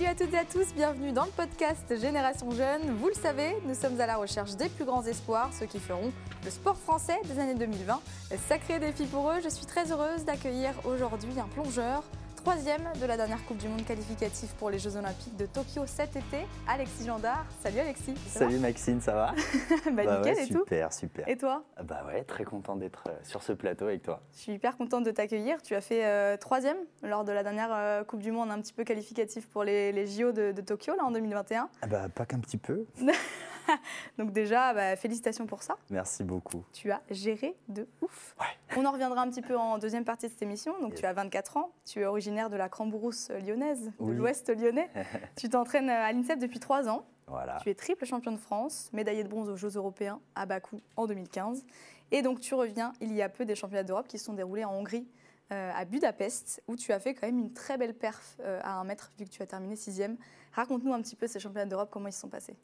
Salut à toutes et à tous, bienvenue dans le podcast Génération Jeune. Vous le savez, nous sommes à la recherche des plus grands espoirs, ceux qui feront le sport français des années 2020. Sacré défi pour eux, je suis très heureuse d'accueillir aujourd'hui un plongeur, troisième de la dernière Coupe du Monde qualificative pour les Jeux Olympiques de Tokyo cet été, Alexis Gendard. Salut Alexis. Salut Maxine, ça va bah, bah nickel ouais, et super, tout. Super, super. Et toi Bah ouais, très content d'être euh, sur ce plateau avec toi. Je suis hyper contente de t'accueillir. Tu as fait euh, troisième lors de la dernière euh, Coupe du Monde un petit peu qualificative pour les, les JO de, de Tokyo là en 2021. Ah bah pas qu'un petit peu. Donc déjà, bah, félicitations pour ça. Merci beaucoup. Tu as géré de ouf. Ouais. On en reviendra un petit peu en deuxième partie de cette émission. Donc Yes. tu as 24 ans, tu es originaire de la Crambrousse lyonnaise, de Oui. l'ouest lyonnais. tu t'entraînes à l'INSEP depuis trois ans. Voilà. Tu es triple champion de France, médaillé de bronze aux Jeux européens à Bakou en 2015. Et donc tu reviens il y a peu des championnats d'Europe qui se sont déroulés en Hongrie, euh, à Budapest, où tu as fait quand même une très belle perf euh, à un mètre, vu que tu as terminé sixième. Raconte-nous un petit peu ces championnats d'Europe, comment ils se sont passés.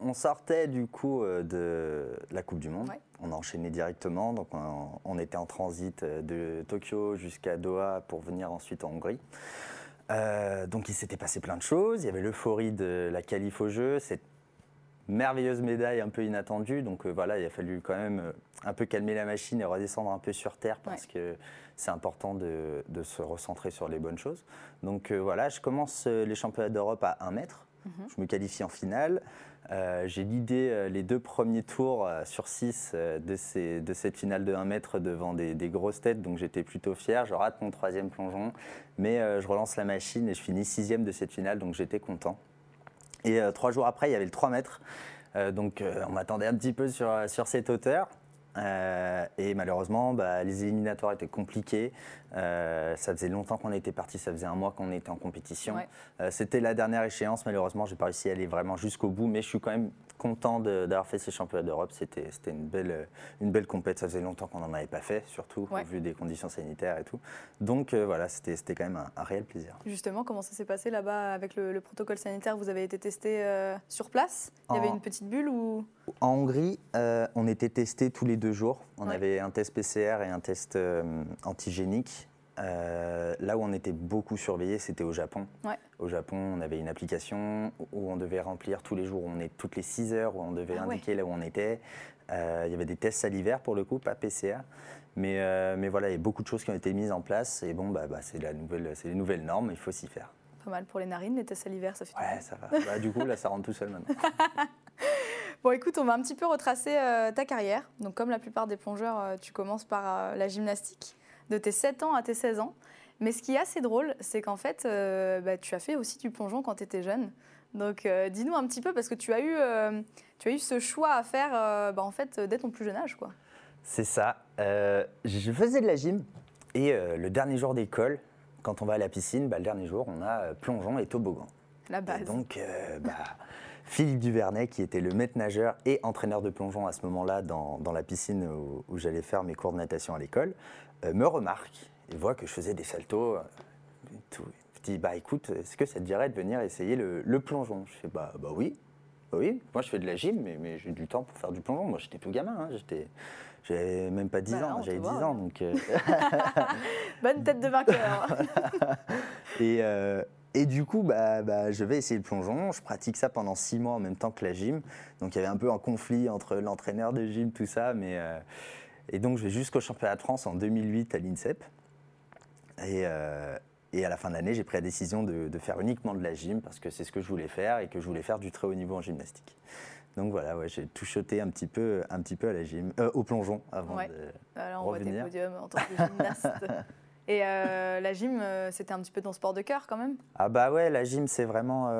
On sortait du coup euh, de la Coupe du Monde. Ouais. On a enchaîné directement. Donc on, on était en transit euh, de Tokyo jusqu'à Doha pour venir ensuite en Hongrie. Euh, donc il s'était passé plein de choses. Il y avait l'euphorie de la qualif au jeu, cette merveilleuse médaille un peu inattendue. Donc euh, voilà, il a fallu quand même un peu calmer la machine et redescendre un peu sur terre parce que c'est important de, de se recentrer sur les bonnes choses. Donc euh, voilà, je commence les championnats d'Europe à 1 mètre. Je me qualifie en finale. Euh, J'ai l'idée euh, les deux premiers tours euh, sur 6 de, cette finale de 1 mètre devant des, grosses têtes, donc j'étais plutôt fier. Je rate mon troisième plongeon, mais je relance la machine et je finis sixième de cette finale, donc j'étais content. Et trois jours après, il y avait le 3 mètres, donc on m'attendait un petit peu sur cette hauteur. Euh, et malheureusement, bah, les éliminatoires étaient compliqués. Euh, ça faisait longtemps qu'on était parti, ça faisait un mois qu'on était en compétition. Ouais. Euh, C'était la dernière échéance, malheureusement, j'ai pas réussi à aller vraiment jusqu'au bout, mais je suis quand même content d'avoir fait ces championnats d'Europe. C'était une belle, euh, une belle compète. Ça faisait longtemps qu'on n'en avait pas fait, surtout Ouais. au vu des conditions sanitaires et tout. Donc euh, voilà, c'était quand même un, un réel plaisir. Justement, comment ça s'est passé là-bas avec le, le protocole sanitaire? Vous avez été testé euh, sur place? Il y avait une petite bulle ou? En Hongrie, euh, on était testés tous les deux jours. On Ouais. avait un test PCR et un test antigénique. Euh, là où on était beaucoup surveillé, c'était au Japon. Ouais. Au Japon, on avait une application où on devait remplir tous les jours, où on est toutes les 6 heures, où on devait Ah ouais. indiquer là où on était. Euh, il y avait des tests salivaires pour le coup, pas PCR. Mais, euh, mais voilà, il y a beaucoup de choses qui ont été mises en place. Et bon, bah, bah, c'est la nouvelle, c'est les nouvelles normes, il faut s'y faire. pas mal pour les narines, les tests salivaires, ça fait du Ouais, ça va. Bah, du coup, là, ça rentre tout seul maintenant. Bon, écoute, on va un petit peu retracer euh, ta carrière. Donc, comme la plupart des plongeurs, euh, tu commences par euh, la gymnastique, de tes 7 ans à tes 16 ans. Mais ce qui est assez drôle, c'est qu'en fait, euh, bah, tu as fait aussi du plongeon quand tu étais jeune. Donc, euh, dis-nous un petit peu, parce que tu as eu, euh, tu as eu ce choix à faire bah, en fait, dès ton plus jeune âge. Quoi. C'est ça. Je faisais de la gym et le dernier jour d'école, quand on va à la piscine, bah, le dernier jour, on a plongeon et toboggan. La Et base. donc, euh, bah, Philippe Duvernay, qui était le maître nageur et entraîneur de plongeon à ce moment-là dans, dans la piscine où, où j'allais faire mes cours de natation à l'école, me remarque et voit que je faisais des saltos. euh, tout. Il me dit, bah écoute, est-ce que ça te dirait de venir essayer le, le plongeon? Je fais, bah, bah oui. Bah oui, moi je fais de la gym, mais, mais j'ai du temps pour faire du plongeon. Moi j'étais tout gamin, hein, j'étais, j'avais même pas 10 Bah, ans, j'avais 10 voit, ans. Donc, euh, Bonne tête de vainqueur. Et, euh, et du coup, bah, bah, je vais essayer le plongeon. Je pratique ça pendant six mois en même temps que la gym. Donc il y avait un peu un conflit entre l'entraîneur de gym, tout ça. Mais, euh, et donc je vais jusqu'au championnat de France en 2008 à l'INSEP. Et, euh, et à la fin de l'année, j'ai pris la décision de, de faire uniquement de la gym parce que c'est ce que je voulais faire et que je voulais faire du très haut niveau en gymnastique. Donc voilà, ouais, j'ai tout shoté un petit peu, un petit peu à la gym, euh, au plongeon avant Ouais. de. Alors, on voit tes Revenir. podiums en tant que gymnaste. Et euh, la gym, c'était un petit peu ton sport de cœur quand même? Ah bah ouais, la gym, c'est vraiment,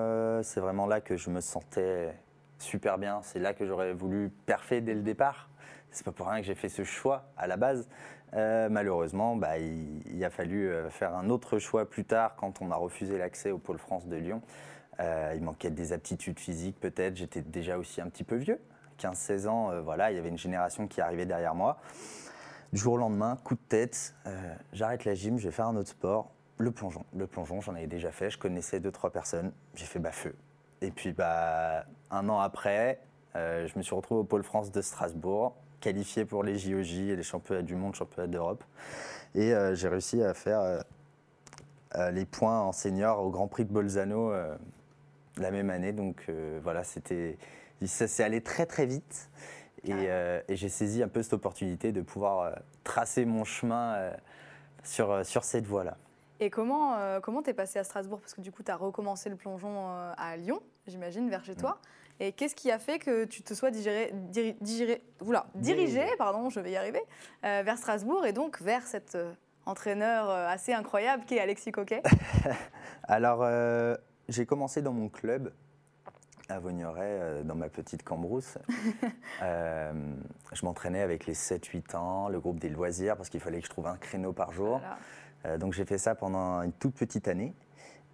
c'est vraiment là que je me sentais super bien. C'est là que j'aurais voulu parfait dès le départ. C'est pas pour rien que j'ai fait ce choix à la base. Euh, malheureusement, bah, il, a fallu euh, faire un autre choix plus tard quand on m'a refusé l'accès au Pôle France de Lyon. Euh, il manquait des aptitudes physiques peut-être. J'étais déjà aussi un petit peu vieux. 15-16 ans, voilà, il y avait une génération qui arrivait derrière moi. Du jour au lendemain, coup de tête, j'arrête la gym, je vais faire un autre sport. Le plongeon. Le plongeon, j'en avais déjà fait, je connaissais deux, trois personnes. J'ai fait bah, feu. Et puis, bah, un an après, je me suis retrouvé au Pôle France de Strasbourg, qualifié pour les JOJ et les championnats du monde, championnats d'Europe. Et euh, j'ai réussi à faire euh, les points en senior au Grand Prix de Bolzano la même année. Donc voilà, c'était, ça s'est allé très très vite. Et, et j'ai saisi un peu cette opportunité de pouvoir tracer mon chemin sur, sur cette voie-là. Et comment euh, comment t'es passé à Strasbourg? Parce que du coup, tu as recommencé le plongeon euh, à Lyon, j'imagine, vers chez toi. Et qu'est-ce qui a fait que tu te sois digéré, dirigé, dirigé, pardon, je vais y arriver, euh, vers Strasbourg et donc vers cet entraîneur assez incroyable qui est Alexis Coquet? Alors, j'ai commencé dans mon club à Vaugneray, dans ma petite cambrousse. je m'entraînais avec les 7-8 ans, le groupe des loisirs, parce qu'il fallait que je trouve un créneau par jour. Euh, donc j'ai fait ça pendant une toute petite année.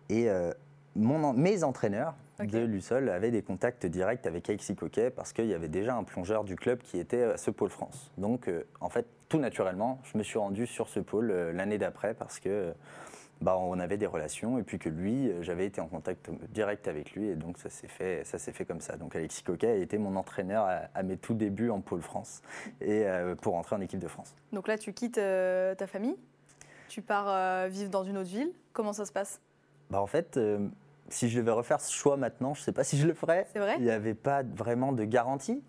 Et euh, mon, mes entraîneurs de Lussol avaient des contacts directs avec Alexis Coquet parce qu'il y avait déjà un plongeur du club qui était à ce pôle France. Donc euh, en fait, tout naturellement, je me suis rendu sur ce pôle l'année d'après parce que bah, on avait des relations et puis que lui, j'avais été en contact direct avec lui et donc ça s'est fait, ça s'est fait comme ça. Donc Alexis Coquet a été mon entraîneur à, mes tout débuts en pôle France et pour entrer en équipe de France. Donc là, tu quittes ta famille? Tu pars euh, vivre dans une autre ville? Comment ça se passe? Bah En fait, euh, si je devais refaire ce choix maintenant, je ne sais pas si je le ferais. C'est vrai Il n'y avait pas vraiment de garantie.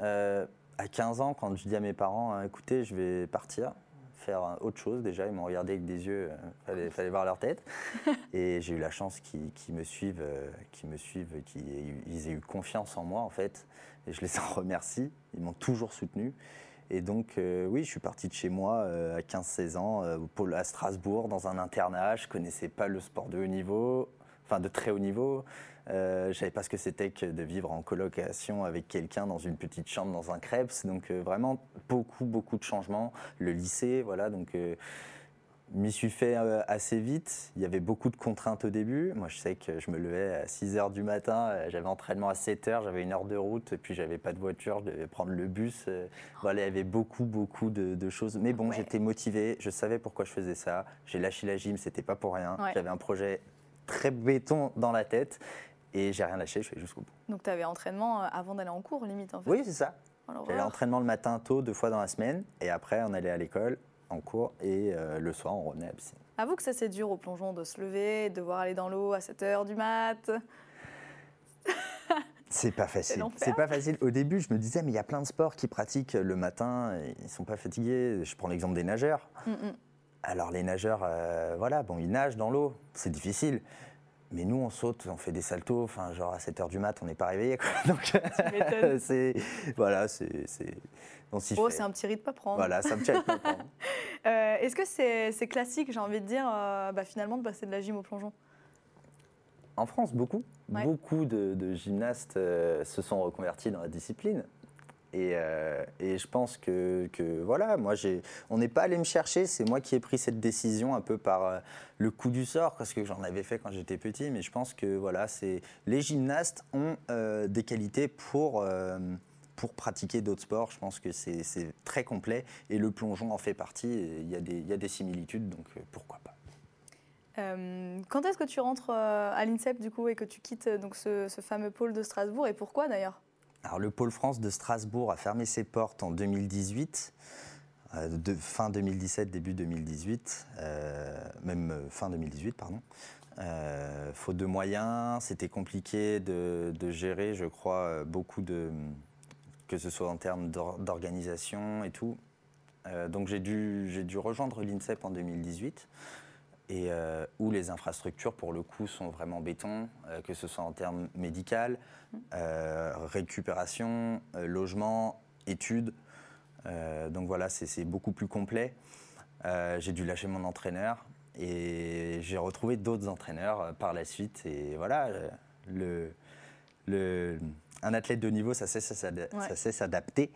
Euh, à 15 ans, quand je dis à mes parents, écoutez, je vais partir, faire autre chose déjà, ils m'ont regardé avec des yeux, il fallait, voir leur tête. Et j'ai eu la chance qu'ils me suivent, qu'ils me suivent, qu'ils aient eu confiance en moi en fait. Et je les en remercie, ils m'ont toujours soutenu. Et donc, euh, oui, je suis parti de chez moi euh, à 15-16 ans, euh, à Strasbourg, dans un internat. Je ne connaissais pas le sport de haut niveau, enfin de très haut niveau. je ne savais pas ce que c'était que de vivre en colocation avec quelqu'un dans une petite chambre, dans un Krebs. Donc, vraiment, beaucoup, beaucoup de changements. Le lycée, voilà. Donc, m'y suis fait euh, assez vite. Il y avait beaucoup de contraintes au début. Moi, je sais que je me levais à 6 h du matin, euh, j'avais entraînement à 7 h, j'avais une heure de route, et puis j'avais pas de voiture, je devais prendre le bus. Euh. Voilà, il y avait beaucoup, beaucoup de, choses. Mais bon, j'étais motivé, je savais pourquoi je faisais ça. J'ai lâché la gym, c'était pas pour rien. J'avais un projet très béton dans la tête, et j'ai rien lâché, je suis jusqu'au bout. Donc, tu avais entraînement avant d'aller en cours, limite, en fait Oui, c'est ça. J'avais entraînement le matin tôt, deux fois dans la semaine, et après, on allait à l'école en cours et euh, le soir, on revenait à la piscine. Avoue que ça, c'est dur au plongeon de se lever, de devoir aller dans l'eau à 7 h du mat. C'est pas facile. C'est pas facile. Au début, je me disais, mais il y a plein de sports qui pratiquent le matin, et ils sont pas fatigués. Je prends l'exemple des nageurs. Mm, mm. Alors les nageurs, euh, voilà, bon, ils nagent dans l'eau, c'est difficile. Mais nous, on saute, on fait des saltos, enfin, genre à 7 h du mat, on n'est pas réveillé. Donc, c'est. Voilà, c'est. Oh, c'est un petit rythme à prendre. Voilà, c'est un petit rythme à prendre. Euh, est-ce que c'est classique, j'ai envie de dire, euh, bah, finalement, de passer de la gym au plongeon? En France, beaucoup. Beaucoup de, gymnastes euh, se sont reconvertis dans la discipline. Et, et, je pense que, voilà, moi, on n'est pas allé me chercher, c'est moi qui ai pris cette décision un peu par le coup du sort, parce que j'en avais fait quand j'étais petit, mais je pense que voilà, les gymnastes ont des qualités pour pour pratiquer d'autres sports, je pense que c'est très complet. Et le plongeon en fait partie. Il y, a des, similitudes, donc euh, pourquoi pas. Euh, quand est-ce que tu rentres euh, à l'INSEP du coup et que tu quittes donc ce, fameux pôle de Strasbourg? Et pourquoi d'ailleurs? Alors le pôle France de Strasbourg a fermé ses portes en 2018. de fin 2017, début 2018, même fin 2018, pardon. faute de moyens, c'était compliqué de, gérer, je crois, beaucoup de, que ce soit en termes d'organisation et tout. Euh, donc j'ai dû, dû rejoindre l'INSEP en 2018, et, euh, où les infrastructures, pour le coup, sont vraiment béton, euh, que ce soit en termes médical, récupération, logement, études. donc voilà, c'est beaucoup plus complet. j'ai dû lâcher mon entraîneur, et j'ai retrouvé d'autres entraîneurs par la suite. Et voilà, le, le un athlète de niveau, ça sait s'adapter.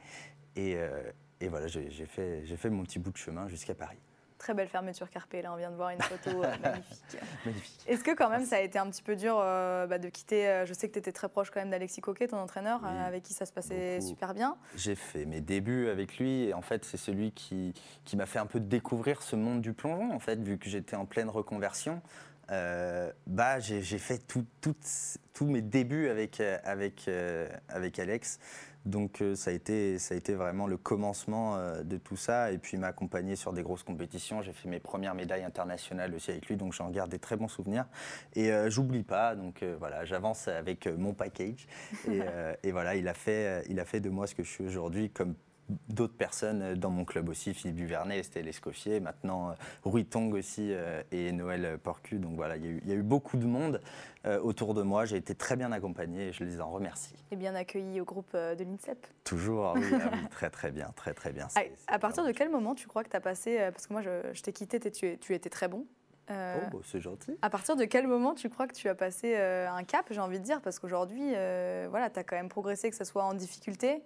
Et, euh, et, voilà, j'ai fait, fait mon petit bout de chemin jusqu'à Paris. Très belle fermeture Carpe, là, on vient de voir une photo euh, magnifique. magnifique. Est-ce que quand même ça a été un petit peu dur euh, bah, de quitter, je sais que tu étais très proche quand même d'Alexis Coquet, ton entraîneur, avec qui ça se passait super bien. J'ai fait mes débuts avec lui, et en fait c'est celui qui, qui m'a fait un peu découvrir ce monde du plongeon, en fait, vu que j'étais en pleine reconversion. Euh, bah, j'ai fait tous mes débuts avec, euh, avec, euh, avec Alex. Donc ça, a été, ça a été vraiment le commencement de tout ça. Et puis il m'a accompagné sur des grosses compétitions. J'ai fait mes premières médailles internationales aussi avec lui, donc j'en garde des très bons souvenirs. Et j'oublie pas, donc voilà, j'avance avec mon package. Et, et, voilà, il a, fait, il a fait de moi ce que je suis aujourd'hui comme d'autres personnes dans mon club aussi, Philippe Duvernay, Estelle Escoffier, maintenant euh, Rui Tong aussi euh, et Noël Porcu. Donc voilà, il y, a eu beaucoup de monde euh, autour de moi. J'ai été très bien accompagné et je les en remercie. Et bien accueilli au groupe de l'INSEP Toujours, ah oui, très très bien, très très bien. À, partir de quel moment tu crois que tu as passé, parce que moi je, t'ai quitté, tu, tu étais très bon, oh, bah, c'est gentil. À partir de quel moment tu crois que tu as passé un cap, j'ai envie de dire? Parce qu'aujourd'hui, voilà, tu as quand même progressé, que ce soit en difficulté, euh,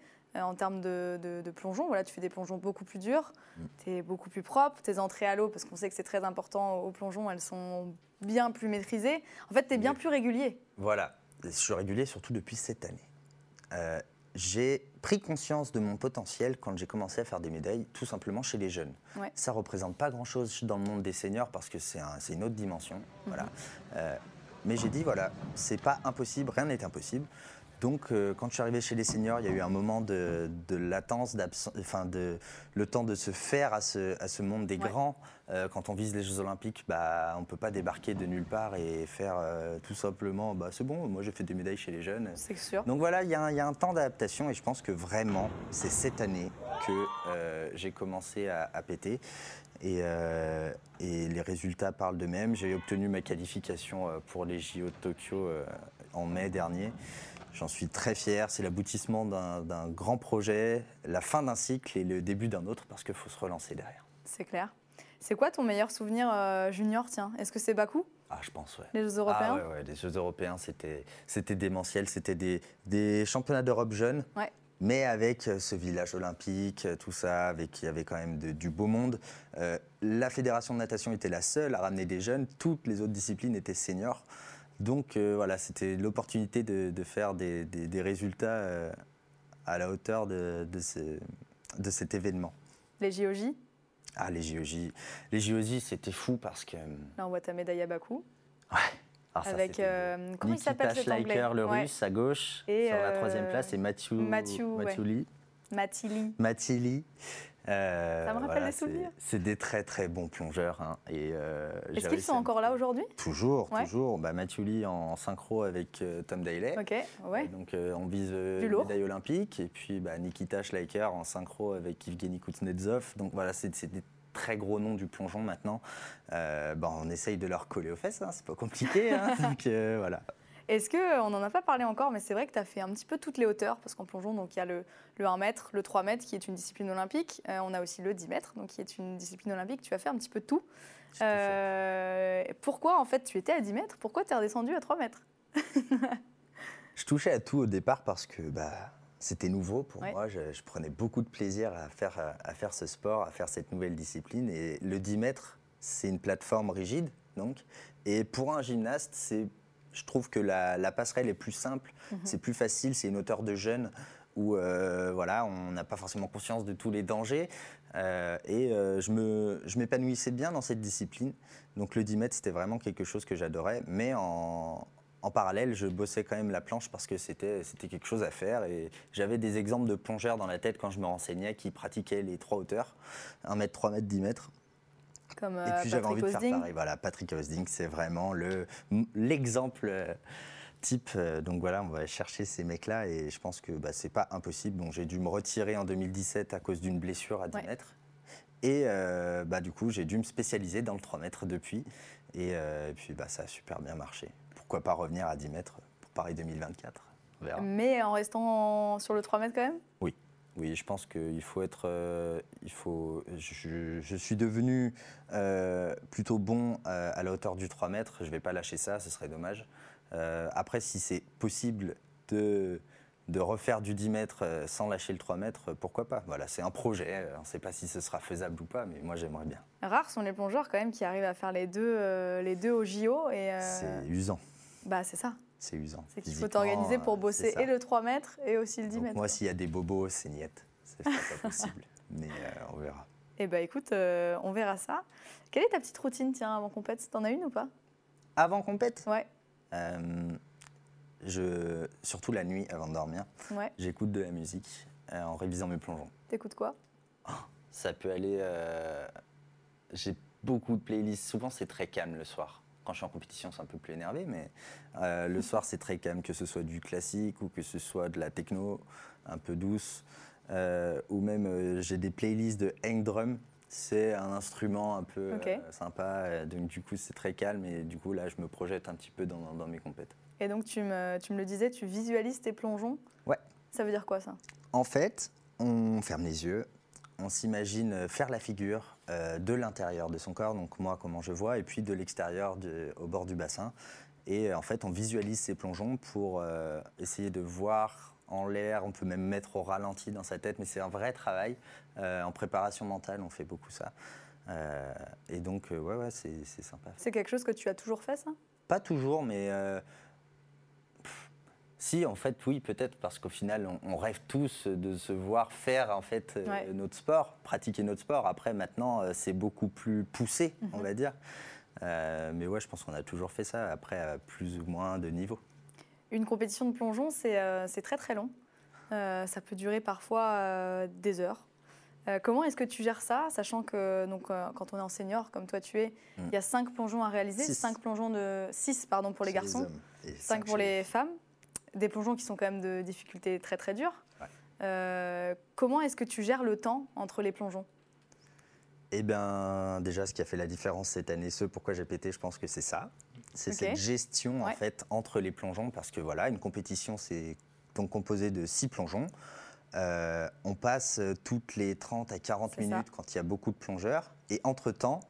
en termes de, de, plongeon. Voilà, tu fais des plongeons beaucoup plus durs, mm. tu es beaucoup plus propre, tes entrées à l'eau, parce qu'on sait que c'est très important au plongeon, elles sont bien plus maîtrisées. En fait, tu es bien plus régulier. Voilà, je suis régulier surtout depuis cette année. Euh, j'ai pris conscience de mon potentiel quand j'ai commencé à faire des médailles, tout simplement chez les jeunes. Ça ne représente pas grand-chose dans le monde des seniors parce que c'est une autre dimension. Voilà. Mhm. Euh, mais j'ai dit, voilà, c'est pas impossible, rien n'est impossible. Donc, euh, quand je suis arrivé chez les seniors, il y a eu un moment de, latence, enfin de, le temps de se faire à ce, à ce monde des grands. Euh, quand on vise les Jeux Olympiques, bah, on ne peut pas débarquer de nulle part et faire euh, tout simplement bah, c'est bon, moi j'ai fait des médailles chez les jeunes. C'est sûr. Donc voilà, il y, y, a un temps d'adaptation et je pense que vraiment, c'est cette année que j'ai commencé à, à, péter. Et, et, les résultats parlent d'eux-mêmes. J'ai obtenu ma qualification pour les JO de Tokyo en mai dernier. J'en suis très fier. C'est l'aboutissement d'un grand projet, la fin d'un cycle et le début d'un autre parce qu'il faut se relancer derrière. C'est clair. C'est quoi ton meilleur souvenir euh, junior Tiens, est-ce que c'est Bakou? Ah, je pense, ouais. Les Jeux européens? Ah, ouais, Les Jeux européens, c'était démentiel. C'était des, des, championnats d'Europe jeunes, ouais. mais avec euh, ce village olympique, euh, tout ça, avec il y avait quand même du beau monde. la fédération de natation était la seule à ramener des jeunes. Toutes les autres disciplines étaient seniors. Donc euh, voilà, c'était l'opportunité de, faire des, résultats euh, à la hauteur de, de, cet événement. Les JOJ Ah, les JOJ. Les JOJ, c'était fou parce que. Là, on voit ta médaille à Bakou. Ouais. Ah, avec euh, comment il s'appelle cet le russe, à gauche. Et sur la troisième place, c'est Mathieu, Mathieu, Mathieu Matili. Matili. Euh, ça me rappelle des souvenirs. C'est des très très bons plongeurs. Hein, euh, Est-ce qu'ils sont encore là aujourd'hui? Toujours, toujours. Bah, Mathieu Lee en synchro avec euh, Tom Daly. Ok, ouais. Donc on vise médaille olympique. Et puis bah, Nikita Schleicher en synchro avec Evgeny Kuznetsov. Donc voilà, c'est des très gros noms du plongeon maintenant. bah, on essaye de leur coller aux fesses, hein, c'est pas compliqué. Hein. donc voilà. Est-ce que, on n'en a pas parlé encore, mais c'est vrai que tu as fait un petit peu toutes les hauteurs, parce qu'en plongeon, donc il y a le, 1 mètre, le 3 mètres, qui est une discipline olympique. Euh, on a aussi le 10 mètres, donc qui est une discipline olympique. Tu as fait un petit peu tout. Euh, pourquoi, en fait, tu étais à 10 mètres? Pourquoi tu es redescendu à 3 mètres? Je touchais à tout au départ parce que bah, c'était nouveau pour moi. Je, prenais beaucoup de plaisir à faire, à faire ce sport, à faire cette nouvelle discipline. Et le 10 mètres, c'est une plateforme rigide, donc. Et pour un gymnaste, c'est je trouve que la, passerelle est plus simple, mhm. c'est plus facile, c'est une hauteur de jeune où euh, voilà, on n'a pas forcément conscience de tous les dangers. Euh, et euh, je m'épanouissais bien dans cette discipline. Donc le 10 mètres, c'était vraiment quelque chose que j'adorais. Mais en, en, parallèle, je bossais quand même la planche parce que c'était quelque chose à faire. Et j'avais des exemples de plongeurs dans la tête quand je me renseignais qui pratiquaient les trois hauteurs, 1 mètre, 3 mètres, 10 mètres. Comme, et puis j'avais envie de faire pareil. Voilà, Patrick Osding, c'est vraiment l'exemple euh, type. Euh, donc voilà, on va chercher ces mecs-là et je pense que bah, c'est pas impossible. Bon, j'ai dû me retirer en 2017 à cause d'une blessure à 10 mètres. Et euh, bah, du coup, j'ai dû me spécialiser dans le 3 mètres depuis. Et, puis bah, ça a super bien marché. Pourquoi pas revenir à 10 mètres pour Paris 2024 Mais en restant sur le 3 mètres quand même? Oui. Oui, je pense qu'il faut être. Euh, il faut, je, suis devenu euh, plutôt bon euh, à la hauteur du 3 mètres. Je ne vais pas lâcher ça, ce serait dommage. après, si c'est possible de, de refaire du 10 mètres sans lâcher le 3 mètres, pourquoi pas? Voilà, c'est un projet. On ne sait pas si ce sera faisable ou pas, mais moi j'aimerais bien. Rares sont les plongeurs quand même qui arrivent à faire les deux, les deux au JO. C'est usant. Bah, c'est ça c'est usant. C'est qu'il faut t'organiser pour bosser et le 3 mètres et aussi le 10 mètres. Moi, s'il y a des bobos, c'est niette. C'est pas possible. Mais euh, on verra. Eh bien, écoute, euh, on verra ça. Quelle est ta petite routine, tiens, avant compète T'en as une ou pas? Avant compète Ouais. Euh, je, surtout la nuit avant de dormir, Ouais. j'écoute de la musique euh, en révisant mes plongeons. T'écoutes quoi? Ça peut aller. euh, J'ai beaucoup de playlists. Souvent, c'est très calme le soir. Quand je suis en compétition, c'est un peu plus énervé, mais euh, le soir, c'est très calme, que ce soit du classique ou que ce soit de la techno un peu douce. Euh, ou même, euh, j'ai des playlists de hang drum. C'est un instrument un peu sympa. Donc, du coup, c'est très calme. Et du coup, là, je me projette un petit peu dans, dans mes compètes. Et donc, tu me, tu me le disais, tu visualises tes plongeons? Ouais. Ça veut dire quoi ça? En fait, on ferme les yeux, on s'imagine faire la figure euh, de l'intérieur de son corps, donc moi comment je vois, et puis de l'extérieur au bord du bassin. Et euh, en fait, on visualise ces plongeons pour euh, essayer de voir en l'air. On peut même mettre au ralenti dans sa tête, mais c'est un vrai travail. Euh, en préparation mentale, on fait beaucoup ça. Et donc, ouais, ouais, c'est sympa. C'est quelque chose que tu as toujours fait ça? Pas toujours, mais si, en fait, oui, peut-être, parce qu'au final, on, on rêve tous de se voir faire en fait euh, Ouais. notre sport, pratiquer notre sport. Après, maintenant, euh, c'est beaucoup plus poussé, on Mhm. va dire. Euh, mais ouais, je pense qu'on a toujours fait ça, après, à plus ou moins de niveau. Une compétition de plongeon, c'est euh, très très long. Euh, ça peut durer parfois des heures. Comment est-ce que tu gères ça, sachant que donc, quand on est en senior, comme toi tu es, il Mm. y a cinq plongeons à réaliser, Six. cinq plongeons de 6 pardon pour les garçons, hommes et 5 cinq pour les femmes, des plongeons qui sont quand même de difficulté très très dure. Ouais. Euh, comment est-ce que tu gères le temps entre les plongeons? Eh bien, déjà, ce qui a fait la différence cette année, ce pourquoi j'ai pété, je pense que c'est ça. C'est cette gestion en fait entre les plongeons, parce que voilà, une compétition, c'est donc composé de six plongeons. Euh, on passe toutes les 30 à 40 C'est ça. minutes quand il y a beaucoup de plongeurs, et entre-temps,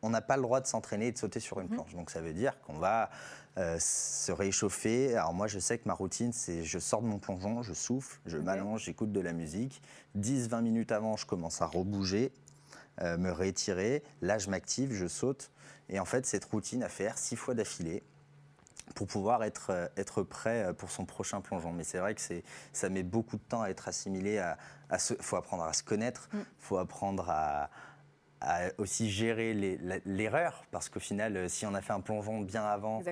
on n'a pas le droit de s'entraîner et de sauter sur une Mhm. planche. Donc ça veut dire qu'on va euh, se réchauffer. Alors moi, je sais que ma routine, c'est je sors de mon plongeon, je souffle, je m'allonge, j'écoute de la musique. 10-20 minutes avant, je commence à rebouger, euh, me rétirer. Là, je m'active, je saute. Et en fait, cette routine à faire six fois d'affilée pour pouvoir être, euh, être prêt pour son prochain plongeon. Mais c'est vrai que c'est, ça met beaucoup de temps à être assimilé. Il faut apprendre à se connaître, il Mm. faut apprendre à, à aussi gérer l'erreur, parce qu'au final, euh, si on a fait un plongeon bien avant,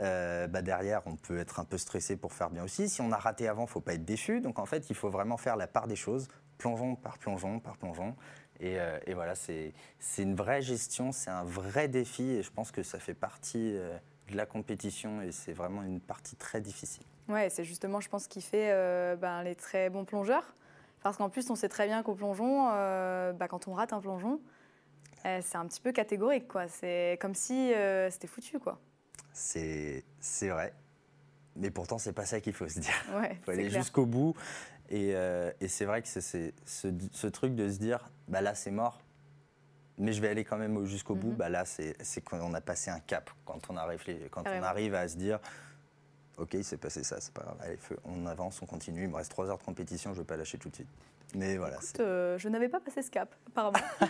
euh, bah derrière, on peut être un peu stressé pour faire bien aussi. Si on a raté avant, faut pas être déçu. Donc en fait, il faut vraiment faire la part des choses, plongeon par plongeon par plongeon. Et, euh, et voilà, c'est une vraie gestion, c'est un vrai défi. Et je pense que ça fait partie euh, de la compétition et c'est vraiment une partie très difficile. Ouais, c'est justement, je pense, ce qui fait ben, les très bons plongeurs. Parce qu'en plus, on sait très bien qu'au plongeon, bah, quand on rate un plongeon, euh, c'est un petit peu catégorique. quoi. C'est comme si euh, c'était foutu. quoi. C'est c'est vrai. Mais pourtant, c'est pas ça qu'il faut se dire. Ouais, Il faut aller jusqu'au bout. Et, euh, et c'est vrai que c'est- ce, ce truc de se dire, bah là c'est mort, mais je vais aller quand même au- jusqu'au bout. Mhm. Bah là c'est qu'on a passé un cap quand on a réfléchi, quand on Carrément. arrive à se dire, ok il s'est passé ça, c'est pas grave, allez feu, on avance, on continue. Il me reste trois heures de compétition, je vais pas lâcher tout de suite. Mais voilà. Écoute, c'est- euh, je n'avais pas passé ce cap, apparemment.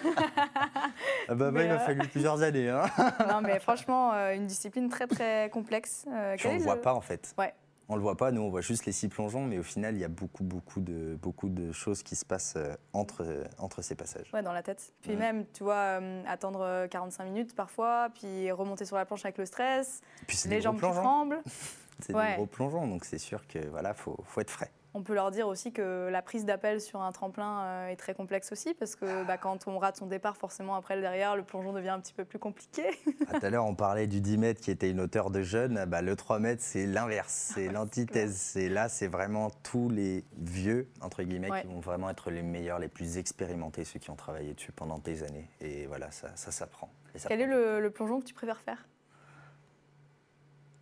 Ah bah, bah, mais, il m'a euh, fallu plusieurs années. Hein. non, mais franchement, euh, une discipline très très complexe. Puis on est le voit pas en fait. Ouais. On le voit pas, nous on voit juste les six plongeons, mais au final il y a beaucoup beaucoup de beaucoup de choses qui se passent entre entre ces passages. Ouais, dans la tête. Puis même, tu vois, euh, attendre euh, 45 minutes parfois, puis remonter sur la planche avec le stress, puis les jambes qui tremblent. C'est Ouais. des gros plongeons, donc c'est sûr que voilà, faut, faut être frais. On peut leur dire aussi que la prise d'appel sur un tremplin euh, est très complexe aussi, parce que bah, quand on rate son départ, forcément, après le derrière, le plongeon devient un petit peu plus compliqué. Ah, Tout à l'heure, on parlait du 10 mètres qui était une hauteur de jeune. Bah, le 3 mètres, c'est l'inverse, c'est l'antithèse. C'est là, c'est vraiment tous les vieux, entre guillemets, Ouais. qui vont vraiment être les meilleurs, les plus expérimentés, ceux qui ont travaillé dessus pendant des années. Et voilà, ça, ça s'apprend. Quel est le plongeon que tu préfères faire?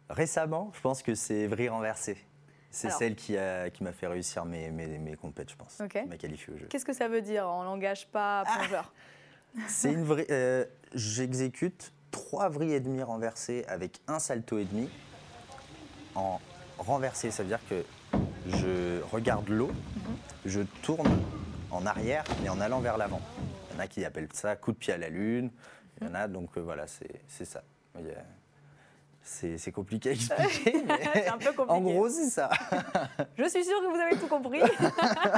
Récemment, je pense que c'est Vry renversé. C'est celle qui a- qui m'a fait réussir mes, mes, mes compètes, je pense. Ok. Qui m'a qualifié au jeu. Qu'est-ce que ça veut dire en langage pas Ah. plongeur? C'est une vraie. euh, J'exécute trois vrilles et demi renversées avec un salto et demi. En renversé, ça veut dire que je regarde l'eau, je tourne en arrière, mais en allant vers l'avant. Il y en a qui appellent ça coup de pied à la lune. Il y en a, donc euh, voilà, c'est c'est ça. Il y a- C'est compliqué à expliquer, C'est un peu compliqué. en gros, c'est ça. Je suis sûre que vous avez tout compris.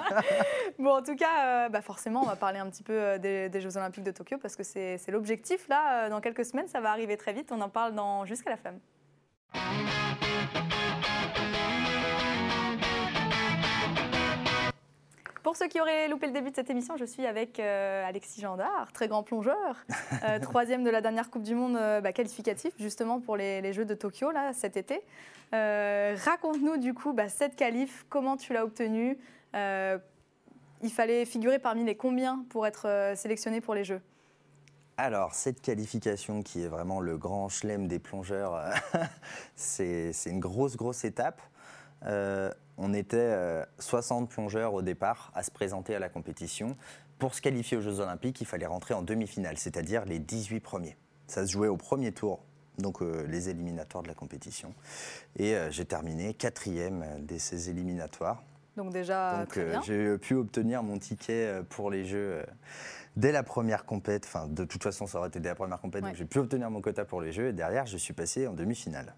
bon, en tout cas, euh, bah forcément, on va parler un petit peu euh, des, des Jeux Olympiques de Tokyo parce que c'est c'est l'objectif. Là, euh, dans quelques semaines, ça va arriver très vite. On en parle dans Jusqu'à la flamme. Pour ceux qui auraient loupé le début de cette émission, je suis avec euh, Alexis Gendard, très grand plongeur, euh, troisième de la dernière Coupe du Monde euh, bah, qualificatif, justement pour les, les Jeux de Tokyo là, cet été. Euh, Raconte-nous du coup bah, cette qualif, comment tu l'as obtenue Il fallait figurer parmi les combien pour être sélectionné pour les Jeux? Alors, cette qualification qui est vraiment le grand chelem des plongeurs, c'est c'est une grosse, grosse étape. Euh, on était euh, 60 plongeurs au départ à se présenter à la compétition. Pour se qualifier aux Jeux Olympiques, il fallait rentrer en demi-finale, c'est-à-dire les 18 premiers. Ça se jouait au premier tour, donc euh, les éliminatoires de la compétition. Et euh, j'ai terminé quatrième de ces éliminatoires. Donc déjà, Donc euh, j'ai pu obtenir mon ticket euh, pour les Jeux euh, dès la première compète. Enfin, de toute façon, ça aurait été dès la première compète. Ouais. Donc j'ai pu obtenir mon quota pour les Jeux. Et derrière, je suis passé en demi-finale.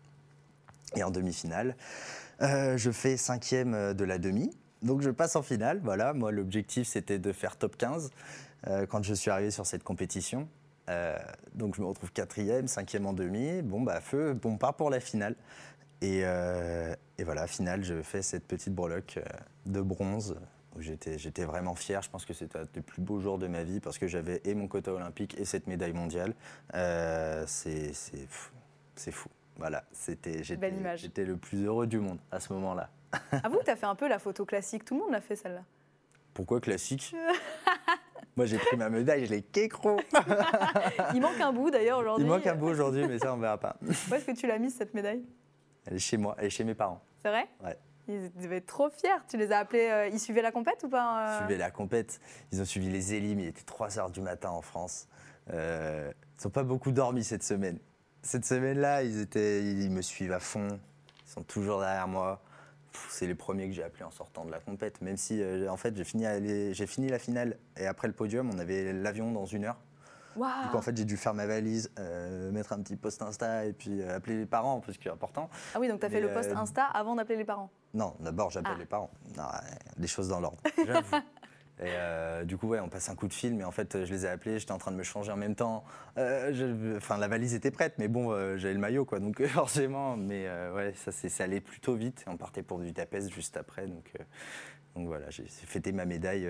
Et en demi-finale, euh, je fais cinquième euh, de la demi. Donc je passe en finale. Voilà, moi l'objectif c'était de faire top 15 euh, quand je suis arrivé sur cette compétition. Donc je me retrouve quatrième, cinquième en demi. Bon bah feu, on part pour la finale. Et, voilà, finale, je fais cette petite breloque de bronze où j'étais, vraiment fier. Je pense que c'était un des plus beaux jours de ma vie parce que j'avais et mon quota olympique et cette médaille mondiale. C'est, fou. Voilà, c'était, j'étais, j'étais le plus heureux du monde à ce moment-là. Avoue que tu as fait un peu la photo classique. Tout le monde l'a fait celle-là. Pourquoi classique? Moi j'ai pris ma médaille, je l'ai kécro. Il manque un bout d'ailleurs aujourd'hui. Il manque un bout aujourd'hui, mais ça on verra pas. Où est-ce que tu l'as mise cette médaille? Elle est chez moi, elle est chez mes parents. C'est vrai? Ouais. Ils devaient être trop fiers. Tu les as appelés. euh, ils suivaient la compète ou pas euh? Suivaient la compète. Ils ont suivi les élimes. Il était 3 heures du matin en France. Euh, ils n'ont pas beaucoup dormi cette semaine. Cette semaine-là, ils, étaient, ils me suivent à fond. Ils sont toujours derrière moi. C'est les premiers que j'ai appelés en sortant de la compète. Même si, euh, en fait, j'ai fini, j'ai la finale et après le podium, on avait l'avion dans une heure. Donc en fait, j'ai dû faire ma valise, euh, mettre un petit post Insta et puis euh, appeler les parents parce que c'est important. Ah oui, donc tu as fait Mais, le post euh, Insta avant d'appeler les parents. Non, d'abord j'appelle Ah. les parents. Non, euh, les choses dans l'ordre, j'avoue. Et euh, du coup, ouais, on passe un coup de fil, mais en fait, je les ai appelés, j'étais en train de me changer en même temps. Euh, Enfin, la valise était prête, mais bon, euh, j'avais le maillot, quoi, donc forcément. Mais ouais, ça, ça allait plutôt vite. On partait pour du juste après, donc, donc voilà, j'ai fêté ma médaille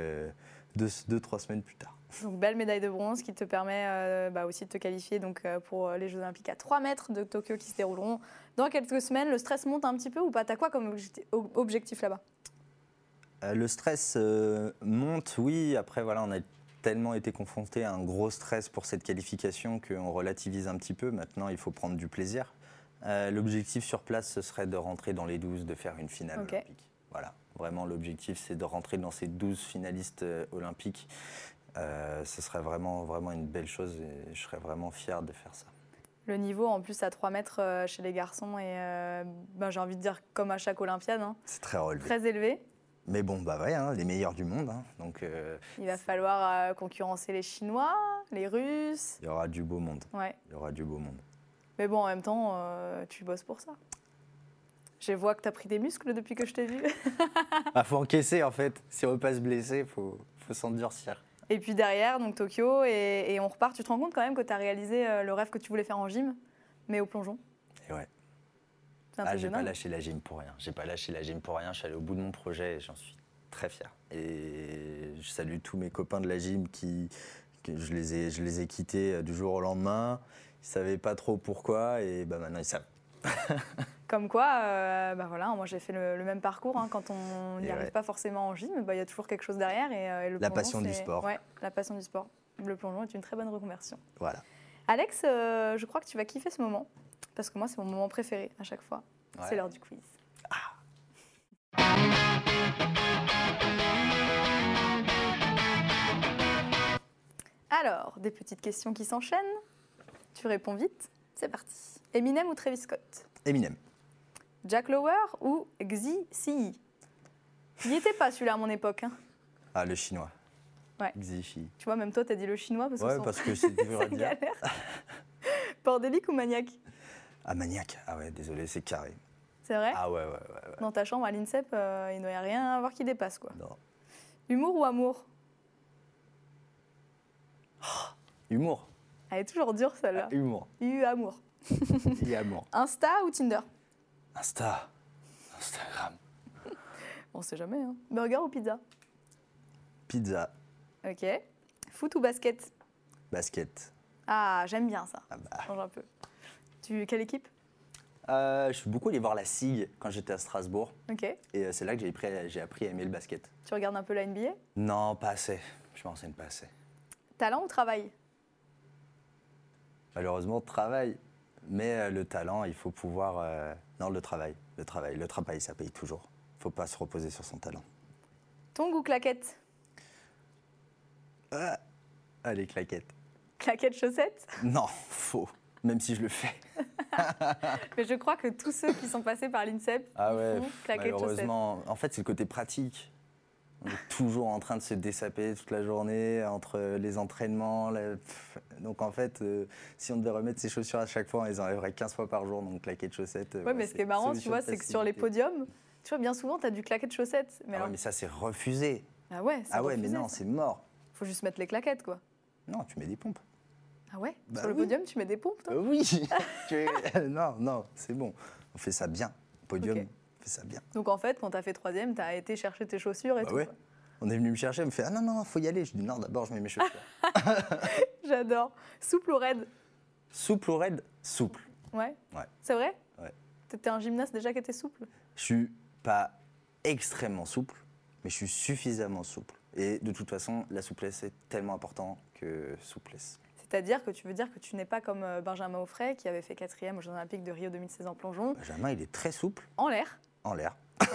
deux, deux, trois semaines plus tard. Donc belle médaille de bronze qui te permet bah, aussi de te qualifier donc, pour les Jeux Olympiques à 3 mètres de Tokyo qui se dérouleront dans quelques semaines. Le stress monte un petit peu ou pas? T'as quoi comme objecti- ob- objectif là-bas? Le stress euh, monte, oui. Après, voilà, on a tellement été confronté à un gros stress pour cette qualification qu'on relativise un petit peu. Maintenant, il faut prendre du plaisir. Euh, l'objectif sur place, ce serait de rentrer dans les 12, de faire une finale olympique. Voilà, vraiment, l'objectif, c'est de rentrer dans ces 12 finalistes euh, olympiques. Euh, ce serait vraiment, vraiment une belle chose et je serais vraiment fier de faire ça. Le niveau en plus à 3 mètres euh, chez les garçons est, euh, ben, j'ai envie de dire comme à chaque Olympiade, hein, C'est très relevé. très élevé. Mais bon, bah ouais, hein, les meilleurs du monde. hein. donc, euh, Il va falloir euh, concurrencer les Chinois, les Russes. il y aura du beau monde. Ouais. Il y aura du beau monde. Mais bon, en même temps, euh, tu bosses pour ça. Je vois que tu as pris des muscles depuis que je t'ai vu. Ah, faut encaisser en fait. Si on veut pas se blesser, faut, faut s'endurcir. Et puis derrière, donc Tokyo, et, et on repart. Tu te rends compte quand même que tu as réalisé le rêve que tu voulais faire en gym, mais au plongeon Et ouais. Ah, j'ai pas lâché la gym pour rien. J'ai pas lâché la gym pour rien. Je suis allé au bout de mon projet et j'en suis très fier. Et je salue tous mes copains de la gym qui, que je les ai, je les ai quittés euh, du jour au lendemain. Ils savaient pas trop pourquoi et bah maintenant ils savent. Comme quoi, euh, bah voilà, moi j'ai fait le, le même parcours. hein. quand on n'y arrive ouais. pas forcément en gym, bah, il y a toujours quelque chose derrière. Et, euh, et le La plongeon, passion du sport. Ouais, la passion du sport. Le plongeon est une très bonne reconversion. Voilà. Alex, euh, je crois que tu vas kiffer ce moment, parce que moi c'est mon moment préféré à chaque fois. Ouais. C'est l'heure du quiz. Alors, des petites questions qui s'enchaînent. Tu réponds vite. C'est parti. Eminem ou Travis Scott? Eminem. Jack Lower ou Xi Si Il n'y était pas celui-là à mon époque. hein. Ah, le chinois. Ouais. Xi Tu vois, même toi, t'as dit le chinois parce que Ouais, parce que c'est dur à c'est dire. Bordélique ou maniaque? Ah, maniaque. Ah ouais, désolé, c'est carré. C'est vrai Ah ouais, ouais, ouais. ouais. Dans ta chambre à l'INSEP, euh, il ne doit y rien avoir qui dépasse. quoi. Non. Humour ou amour? Humour. Elle est toujours dure celle-là. Ah, humour. U amour. Amour. Insta ou Tinder? Insta. Instagram. On sait jamais. Hein. Burger ou pizza? Pizza, Ok. Foot ou basket? Basket. Ah, j'aime bien ça. Ah bah. Change un peu. Tu, quelle équipe Euh, je suis beaucoup allé voir la SIG quand j'étais à Strasbourg. Ok. Et euh, c'est là que j'ai appris, à aimer le basket. Tu regardes un peu la NBA Non, pas assez. Je m'enseigne pas assez. Talent ou travail Malheureusement, travail. Mais euh, le talent, il faut pouvoir. euh, Non, le travail. Le travail. Le travail, ça paye toujours. faut pas se reposer sur son talent. Tongue ou claquette Ah, Allez, claquette. Claquette chaussette Non, faux. Même si je le fais. Mais je crois que tous ceux qui sont passés par l'INSEP Ah ils ouais, pff, malheureusement. En fait, c'est le côté pratique. On est toujours en train de se dessaper toute la journée entre les entraînements. la-. Donc en fait, euh, si on devait remettre ses chaussures à chaque fois, on les enlèverait 15 fois par jour. Donc claquettes chaussettes. euh, Ouais, mais ce qui est marrant, tu vois, c'est que sur les podiums, tu vois, bien souvent, tu as du claquette chaussette. Mais Mais, alors, mais ça, c'est refusé. ah ouais, Ah ouais, mais non, c'est mort. Faut juste mettre les claquettes, quoi. Non, tu mets des pompes. Ah ouais Bah Sur le oui. podium, tu mets des pompes, toi Euh, oui es- Non, non, c'est bon. On fait ça bien. Podium, on fait ça bien. Donc en fait, quand t'as fait troisième, t'as été chercher tes chaussures et Bah tout. ouais. On est venu me chercher, elle me fait Ah non, non, faut y aller. Je dis Non, d'abord, je mets mes chaussures. J'adore. Souple ou raide? Souple ou raide? Souple. Ouais. Ouais. C'est vrai? Ouais. T'étais un gymnaste déjà qui était souple? Je suis pas extrêmement souple, mais je suis suffisamment souple. Et de toute façon, la souplesse est tellement important que souplesse. C'est-à-dire que tu veux dire que tu n'es pas comme euh, Benjamin Offray qui avait fait quatrième aux Jeux Olympiques de Rio 2016 en plongeon, Benjamin, il est très souple en l'air. en l'air.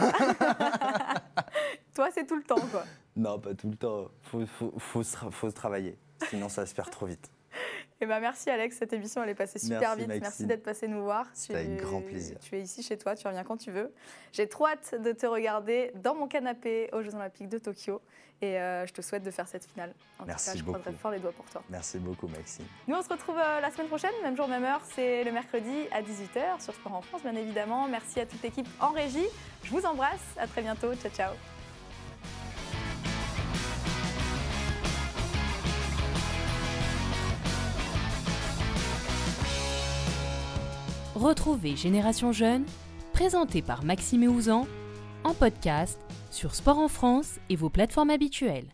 Toi, c'est tout le temps, quoi. Non, pas tout le temps. Faut, faut, faut, se, faut se travailler. Sinon, ça se perd trop vite. Et ben merci Alex, cette émission elle est passée super Merci, vite. Maxime. Merci d'être passé nous voir. C'était avec grand plaisir. Tu es ici chez toi, tu reviens quand tu veux. J'ai trop hâte de te regarder dans mon canapé aux Jeux Olympiques de Tokyo et euh, je te souhaite de faire cette finale. En Merci tout cas, je beaucoup. croiserai fort les doigts pour toi. Merci beaucoup, Maxime. Nous on se retrouve euh, la semaine prochaine, même jour, même heure, c'est le mercredi à 18h sur Sport en France bien évidemment. Merci à toute l'équipe en régie. Je vous embrasse, à très bientôt, ciao ciao. Retrouvez Génération Jeune, présenté par Maxime Ouzan, en podcast sur Sport en France et vos plateformes habituelles.